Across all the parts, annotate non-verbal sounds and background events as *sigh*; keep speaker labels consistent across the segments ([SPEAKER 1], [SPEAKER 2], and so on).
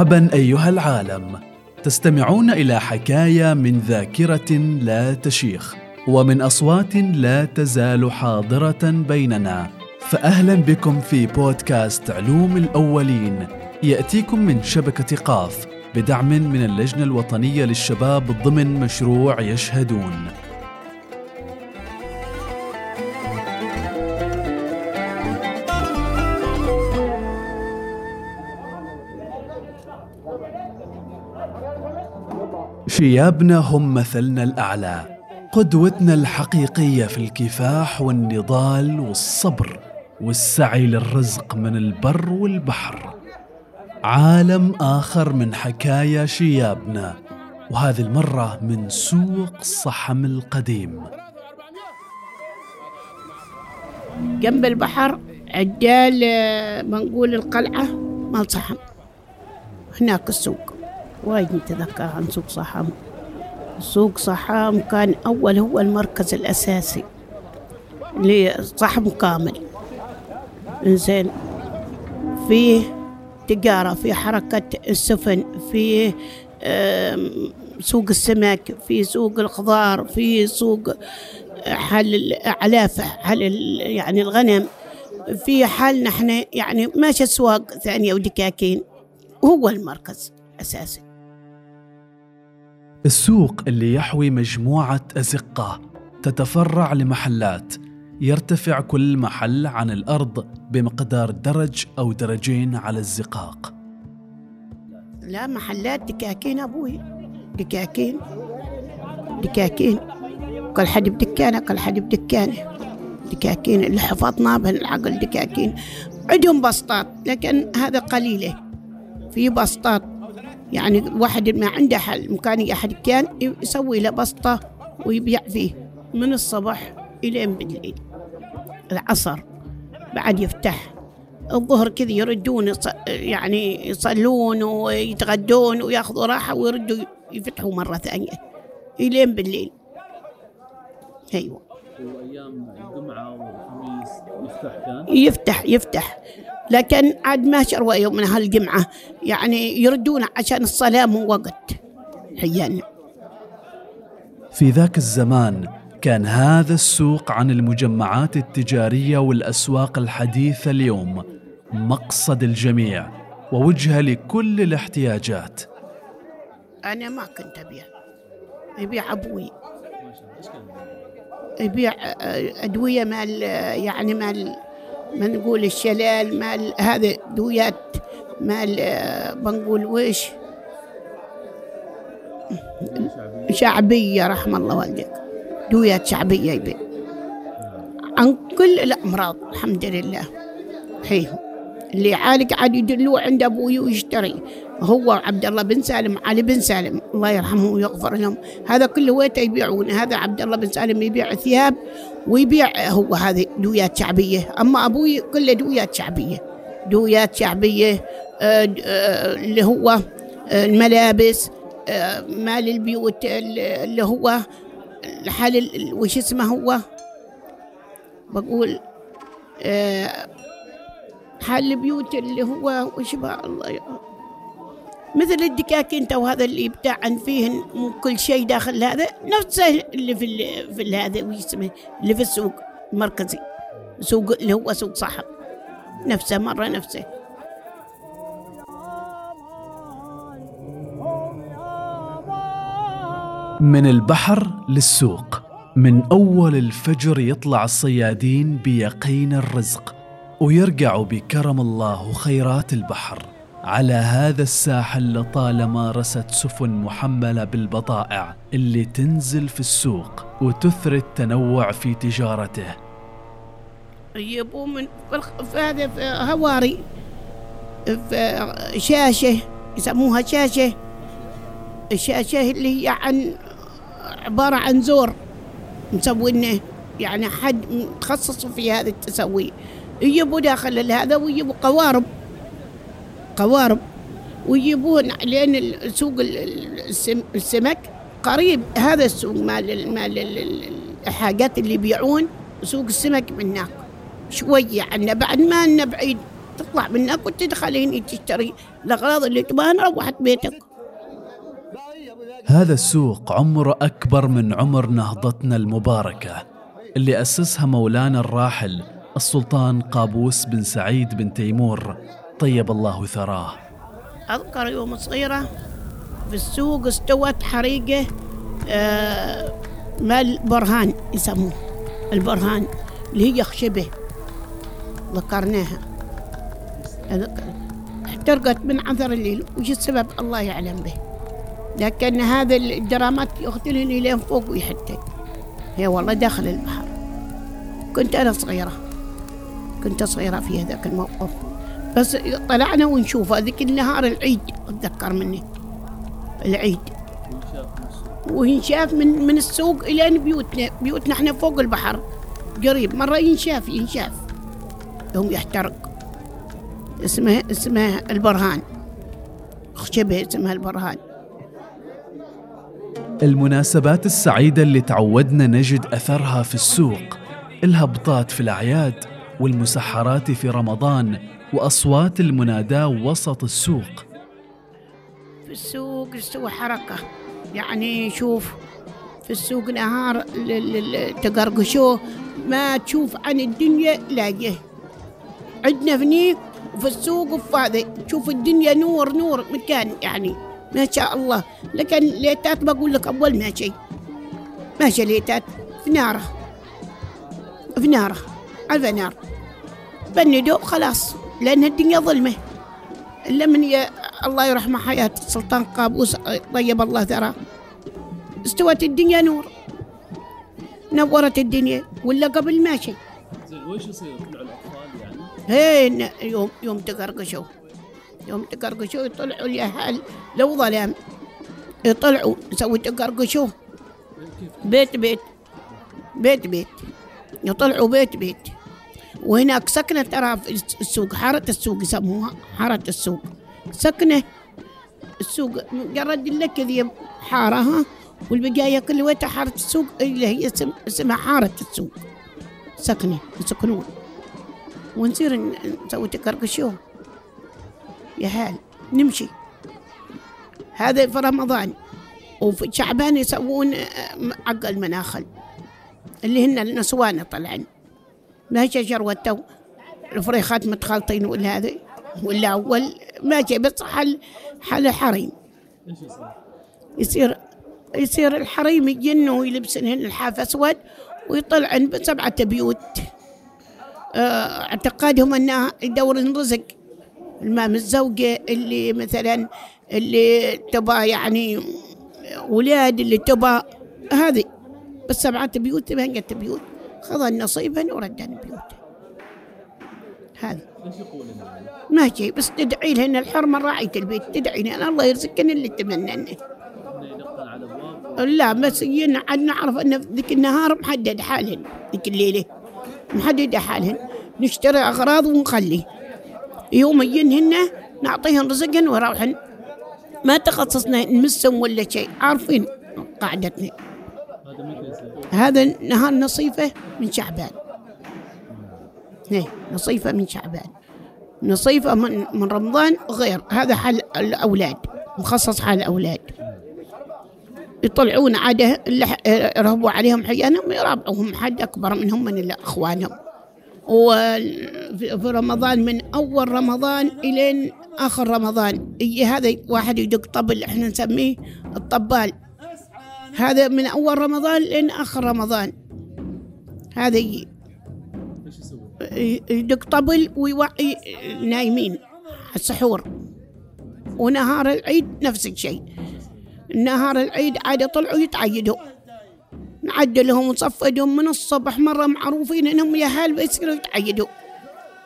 [SPEAKER 1] مرحبا أيها العالم. تستمعون إلى حكاية من ذاكرة لا تشيخ ومن أصوات لا تزال حاضرة بيننا. فاهلا بكم في بودكاست علوم الأولين. يأتيكم من شبكة قاف بدعم من اللجنة الوطنية للشباب ضمن مشروع يشهدون. شيابنا هم مثلنا الأعلى قدوتنا الحقيقية في الكفاح والنضال والصبر والسعي للرزق من البر والبحر. عالم آخر من حكايا شيابنا وهذه المرة من سوق صحم القديم.
[SPEAKER 2] جنب البحر عدال آه، بنقول القلعة مال صحم. هناك السوق. وايد نتذكر عن سوق صحم سوق صحام كان أول هو المركز الأساسي لصحم كامل. إنزين فيه تجارة في حركة السفن في آم، سوق السمك في سوق الخضار في سوق حل الأعلاف حل يعني الغنم. في حال نحن يعني ماشي أسواق ثانية ودكاكين. هو المركز أساسي
[SPEAKER 1] السوق اللي يحوي مجموعة أزقة تتفرع لمحلات يرتفع كل محل عن الأرض بمقدار درج أو درجين على الزقاق.
[SPEAKER 2] لا محلات دكاكين أبوي. دكاكين. دكاكين. كل حد بدكانه كل حد بدكانه. دكاكين اللي حفظنا بالعقل دكاكين. عندهم بسطات لكن هذا قليلة. في بسطات. يعني واحد ما عنده حل مكان أحد كان يسوي له بسطة ويبيع فيه من الصبح إلين بالليل. العصر بعد يفتح. الظهر كذا يردون يعني يصلون ويتغدون ويأخذوا راحة ويردوا يفتحوا مرة ثانية. إلين بالليل. أيوة.
[SPEAKER 3] وايام الجمعة والخميس يفتح كان؟
[SPEAKER 2] يفتح يفتح. لكن عاد ما شروا يوم من هالجمعة. يعني يردون عشان الصلاة مو وقت. حيانا
[SPEAKER 1] في ذاك الزمان كان هذا السوق عن المجمعات التجارية والأسواق الحديثة اليوم مقصد الجميع ووجهة لكل الاحتياجات.
[SPEAKER 2] أنا ما كنت أبيع. يبيع أبوي. يبيع آه، أدوية مال آه، يعني مال ما نقول الشلال مال هذا دويات مال بنقول ويش؟ شعبية رحم الله والديك. دويات شعبية يبيع عن كل الأمراض الحمد لله. حيه اللي يعالج عاد يدلوه عند أبوي ويشتري. هو عبد الله بن سالم علي بن سالم الله يرحمه ويغفر لهم. هذا كله ويته يبيعون. هذا عبد الله بن سالم يبيع ثياب ويبيع هو هذه دويات شعبية. أما أبوي كله دويات شعبية. دويات شعبية آه، آه، اللي هو آه، الملابس مال البيوت اللي هو الحال ال- وش اسمه هو؟ بقول حال البيوت اللي هو وش الله مثل الدكاكين تو هذا اللي يبتاعن فيهن مو كل شيء داخل هذا. نفسه اللي في ال- في ال- هذا وش اسمه؟ اللي في السوق المركزي سوق اللي هو سوق صحب نفسه مرة نفسه.
[SPEAKER 1] من البحر للسوق. من أول الفجر يطلع الصيادين بيقين الرزق. ويرجعوا بكرم الله وخيرات البحر. على هذا الساحل لطالما رست سفن محملة بالبضائع اللي تنزل في السوق وتثري التنوع في تجارته.
[SPEAKER 2] يبوا من هذا هواري في شاشة يسموها شاشة. الشاشة اللي هي عن عبارة عن زور مسوينه. يعني حد متخصص في هذا التسوي. يجيبوا داخل هذا ويجيبوا قوارب. قوارب ويجيبون ال- السم- السمك قريب. هذا السوق مال ال- مال ال- ال- الحاجات اللي يبيعون سوق السمك من هناك. شوية عنا. بعد ما لنا بعيد تطلع منك وتدخل هنا تشتري الأغراض اللي تبغاها روحت بيتك.
[SPEAKER 1] هذا السوق عمره أكبر من عمر نهضتنا المباركة اللي أسسها مولانا الراحل السلطان قابوس بن سعيد بن تيمور. طيب الله ثراه.
[SPEAKER 2] أذكر يوم صغيرة في السوق استوت حريقة آه مال برهان يسموه البرهان اللي هي خشبة. ذكرناها. أذكر. احترقت من عثر الليل وش السبب؟ الله يعلم به. لكن هذا الدرامات يقتلني لين فوق ويحتي هي والله داخل البحر. كنت أنا صغيرة. كنت صغيرة في هذاك الموقف. بس طلعنا ونشوف. هذيك النهار العيد أتذكر مني. العيد. وينشاف من من السوق إلى بيوتنا. بيوتنا إحنا فوق البحر. قريب. مرة ينشاف ينشاف. يوم يحترق. اسمه اسمه البرهان. خشبه اسمها البرهان.
[SPEAKER 1] المناسبات السعيدة اللي تعودنا نجد أثرها في السوق. الهبطات في الأعياد والمسحرات في رمضان وأصوات المناداة وسط السوق.
[SPEAKER 2] في السوق استوى حركة. يعني شوف في السوق نهار تقرقشوه ما تشوف عن الدنيا لاقيه عندنا هني وفي السوق وفي تشوف الدنيا نور نور مكان يعني. ما شاء الله. لكن ليتات بقول لك أول ما شيء ماشي ليتات. في نارة. في نارة. على نار. بندوا خلاص. لأن الدنيا ظلمة. إلا من ي... الله يرحمه حياة السلطان قابوس طيب الله ثراه استوت الدنيا نور. نورت الدنيا. ولا قبل ماشي
[SPEAKER 3] زين وش يصير طلعوا الأطفال يعني؟
[SPEAKER 2] هين يوم يوم تقرقشوا. يوم تقرقشوا يطلعوا الأهل. لو ظلام يطلعوا يسوي تقرقشوا. بيت بيت. بيت بيت. يطلعوا بيت بيت. وهناك سكنة ترى في السوق حارة السوق يسموها حارة السوق. سكنة السوق مجرد لك ذي حارة ها؟ والبقايا كل وقت حارة السوق اللي هي اسم اسمها حارة السوق. سكنة يسكنون. ونصير نسوي تكركشوه يا هال نمشي. هذا في رمضان. وفي شعبان يسوون آه، عقل مناخل اللي هن النسوان طلعن ما شجر والتو. الفريخات متخلطين ولا هذا ولا أول. ماشي بس حل حل حريم.
[SPEAKER 3] يصير؟
[SPEAKER 2] يصير الحريم يجن ويلبسن الحاف أسود ويطلعن بسبعة بيوت. آه، اعتقادهم أنه يدور رزق. المام الزوجة اللي مثلا اللي تبى يعني ولاد اللي تبى هذه. بس سبعة بيوت بهنجة بيوت. خذ نصيبا وردن بيوته. هذا؟ ما شيء بس تدعي لهن الحرمة راعية البيت. تدعي لهن الله يرزقن اللي
[SPEAKER 3] الابواب
[SPEAKER 2] لا بس عاد نعرف أن ذيك النهار محدد حالهن ذيك الليلة. محدد حالهن. نشتري أغراض ونخلي. يوم يجينهن نعطيهن رزقهن ويروحن. ما تخصصنا نمسهم ولا شيء. عارفين قاعدتنا.
[SPEAKER 3] هذا
[SPEAKER 2] نهار نصيفه من شعبان. إيه نصيفه من شعبان. نصيفه من من رمضان غير. هذا حال الأولاد مخصص حال الأولاد. يطلعون ح- يرهبوا عليهم حيانهم يرابعوهم حد أكبر منهم من اللي إخوانهم. وفي في رمضان من أول رمضان إلين آخر رمضان. يجي هذا واحد يدق طبل إحنا نسميه الطبال. هذا من أول رمضان لين آخر رمضان. هذا؟ يدق طبل ويوعي نايمين السحور. ونهار العيد نفس الشيء. نهار العيد عاد طلعوا يتعيدوا. نعدلهم ونصفدهم من الصبح مرة معروفين إنهم يا هال بيصيروا يتعيدوا.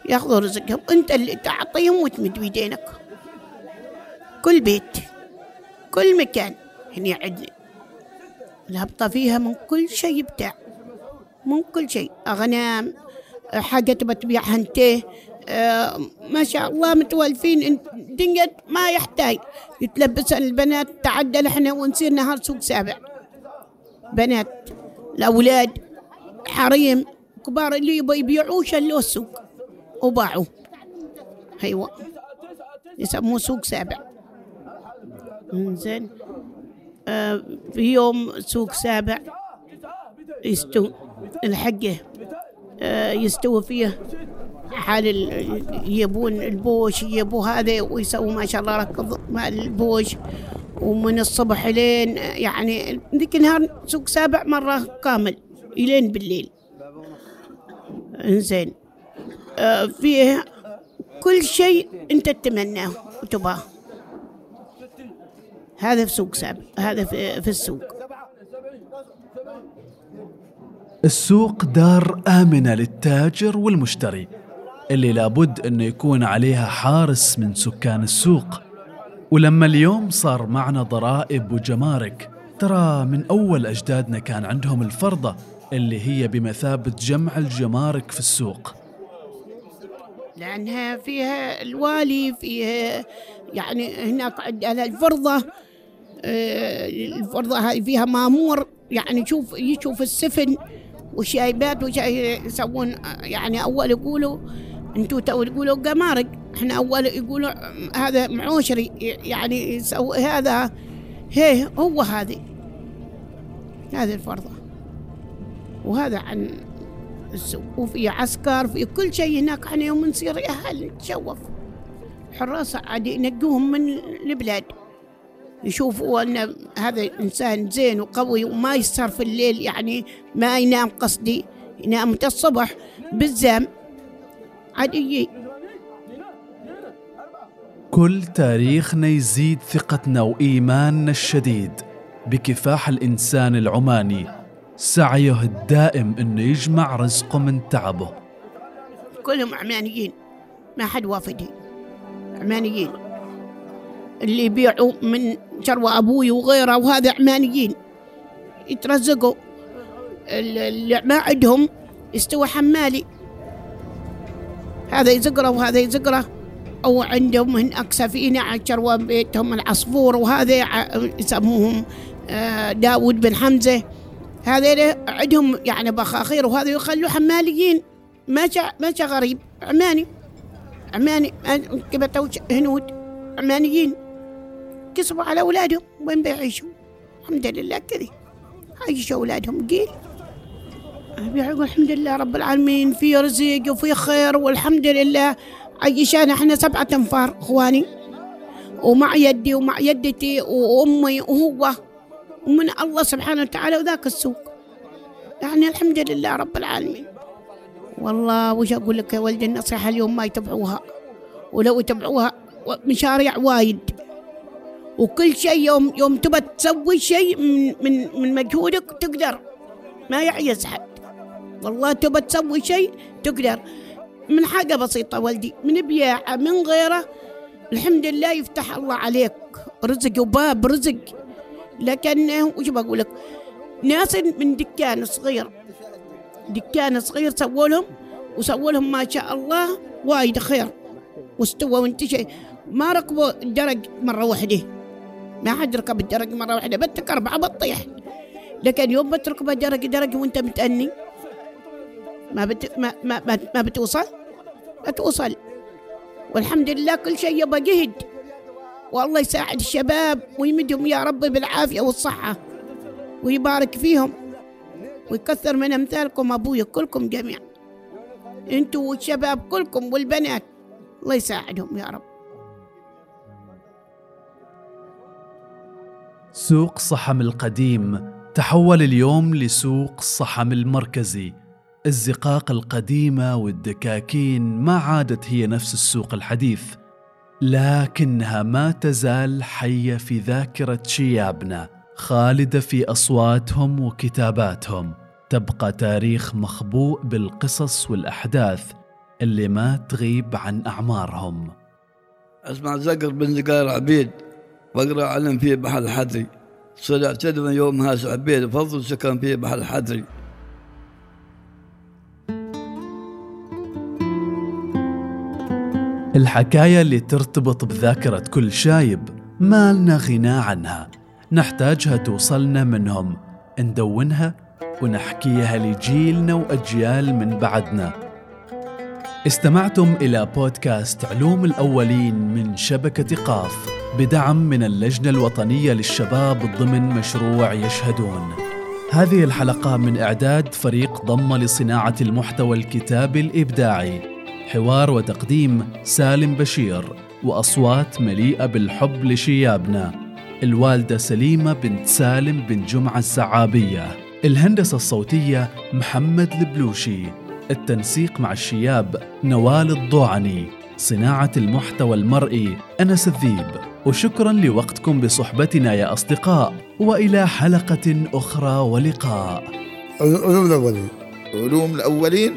[SPEAKER 2] ياخذوا رزقهم. أنت اللي تعطيهم وتمد بيدينك. كل بيت كل مكان. هني عندنا الهبطة فيها من كل شيء بتاع من كل شيء. أغنام حاجة تبى تبيعها أنت آه ما شاء الله متولفين انت- دنيا ما يحتاج. يتلبس البنات تعدل إحنا ونصير نهار سوق سابع. بنات الأولاد حريم كبار اللي يبغوا يبيعوا شلوا السوق وباعوا أيوة يسموه سوق سابع. زين في يوم سوق سابع يستو الحقة آه يستوي فيه حال ال- يبون البوش يبوا هذا ويسووا ما شاء الله ركض مع البوش. ومن الصبح لين يعني ذيك النهار سوق سابع مرة كامل إلين بالليل. إنزين. آه فيه كل شيء أنت تتمناه وتباه. هذا في سوق سابع هذا في, في السوق.
[SPEAKER 1] السوق دار آمنة للتاجر والمشتري اللي لابد أنه يكون عليها حارس من سكان السوق. ولما اليوم صار معنا ضرائب وجمارك ترى من أول أجدادنا كان عندهم الفرضة اللي هي بمثابة جمع الجمارك في السوق.
[SPEAKER 2] لأنها فيها الوالي فيها يعني هناك عندنا الفرضة آه، الفرضة هاي فيها مامور يعني يشوف يشوف السفن وشايبات وشاي يسوون يعني أول يقولوا أنتوا تو تقولوا جمارك إحنا أول يقولوا هذا معوشري يعني يسوي هذا هي هو هذه هذه الفرضة. وهذا عن وفي عسكر في كل شيء هناك. إحنا يوم نصير يا هل نتشوف. حراسة عاد ينقوهم من البلاد. يشوفوا أن هذا إنسان زين وقوي وما يسهر في الليل يعني ما ينام قصدي ينام الصبح بالزام عاد يجي.
[SPEAKER 1] كل تاريخنا يزيد ثقتنا وإيماننا الشديد بكفاح الإنسان العماني. سعيه الدائم أنه يجمع رزقه من تعبه.
[SPEAKER 2] كلهم عمانيين ما حد وافدين عمانيين. اللي يبيعوا من شروى أبوي وغيره وهذا عمانيين. يترزقوا. ال- اللي ما عندهم يستوى حمالي. هذا يزقره وهذا يزقره. أو عندهم هناك سفينة على شروى بيتهم العصفور وهذا يسموهم آه، داود بن حمزة. هذا عندهم يعني بخاخير وهذا يخلوا حماليين. ما جا ما جا غريب. عماني. عماني. كبتوا هنود. عمانيين. كسبوا على أولادهم. وين بيعيشوا؟ الحمد لله كذي. عايشوا أولادهم قيل. بيقول الحمد لله رب العالمين. في رزق وفي خير والحمد لله. عيشانا إحنا سبعة أنفار إخواني. ومع يدي ومع يدتي وأمي وهو. ومن الله سبحانه وتعالى وذاك السوق. يعني الحمد لله رب العالمين. والله وش أقول لك يا ولدي؟ النصيحة اليوم ما يتبعوها. ولو يتبعوها مشاريع وايد. وكل شيء يوم يوم تبى تسوي شيء من من من مجهودك تقدر. ما يعيز حد. والله تبى تسوي شيء تقدر. من حاجة بسيطة ولدي من بياعة من غيره الحمد لله يفتح الله عليك. رزق وباب رزق. لكن وش بقول لك؟ ناس من دكان صغير. دكان صغير سووا لهم وسووا لهم ما شاء الله وايد خير. واستوى وانتشى ما ركبوا الدرج مرة واحدة. ما حد ركب الدرج مرة واحدة. بتك أربعة بتطيح. لكن يوم بتركب درج درج وانت متأني ما بت ما ما ما, ما بتوصل. ما توصل والحمد لله كل شيء يبقى جهد. والله يساعد الشباب ويمدهم يا رب بالعافية والصحة ويبارك فيهم ويكثر من أمثالكم أبويا كلكم جميعا. أنتوا والشباب كلكم والبنات الله يساعدهم يا رب.
[SPEAKER 1] سوق صحم القديم تحول اليوم لسوق صحم المركزي. الزقاق القديمة والدكاكين ما عادت هي نفس السوق الحديث. لكنها ما تزال حية في ذاكرة شيابنا خالدة في أصواتهم وكتاباتهم. تبقى تاريخ مخبوء بالقصص والأحداث اللي ما تغيب عن أعمارهم.
[SPEAKER 4] أسمع زقر بن زقار عبيد واقرا علم في بحر الحدري. صلع تدمن يوم هاس عبيد وفضل سكن في بحر الحدري.
[SPEAKER 1] الحكاية اللي ترتبط بذاكرة كل شايب ما لنا غنى عنها نحتاجها توصلنا منهم ندونها ونحكيها لجيلنا وأجيال من بعدنا استمعتم إلى بودكاست علوم الأولين من شبكة قاف بدعم من اللجنة الوطنية للشباب ضمن مشروع يشهدون. هذه الحلقة من إعداد فريق ضم لصناعة المحتوى الكتابي الإبداعي. حوار وتقديم سالم بشير وأصوات مليئة بالحب لشيابنا. الوالدة سليمة بنت سالم بن جمعة الزعابية. الهندسة الصوتية محمد البلوشي. التنسيق مع الشياب نوال الضوعني صناعة المحتوى المرئي أنس الذيب وشكرا لوقتكم بصحبتنا يا أصدقاء وإلى حلقة أخرى ولقاء
[SPEAKER 5] علوم الأولين
[SPEAKER 6] علوم *laughs* الأولين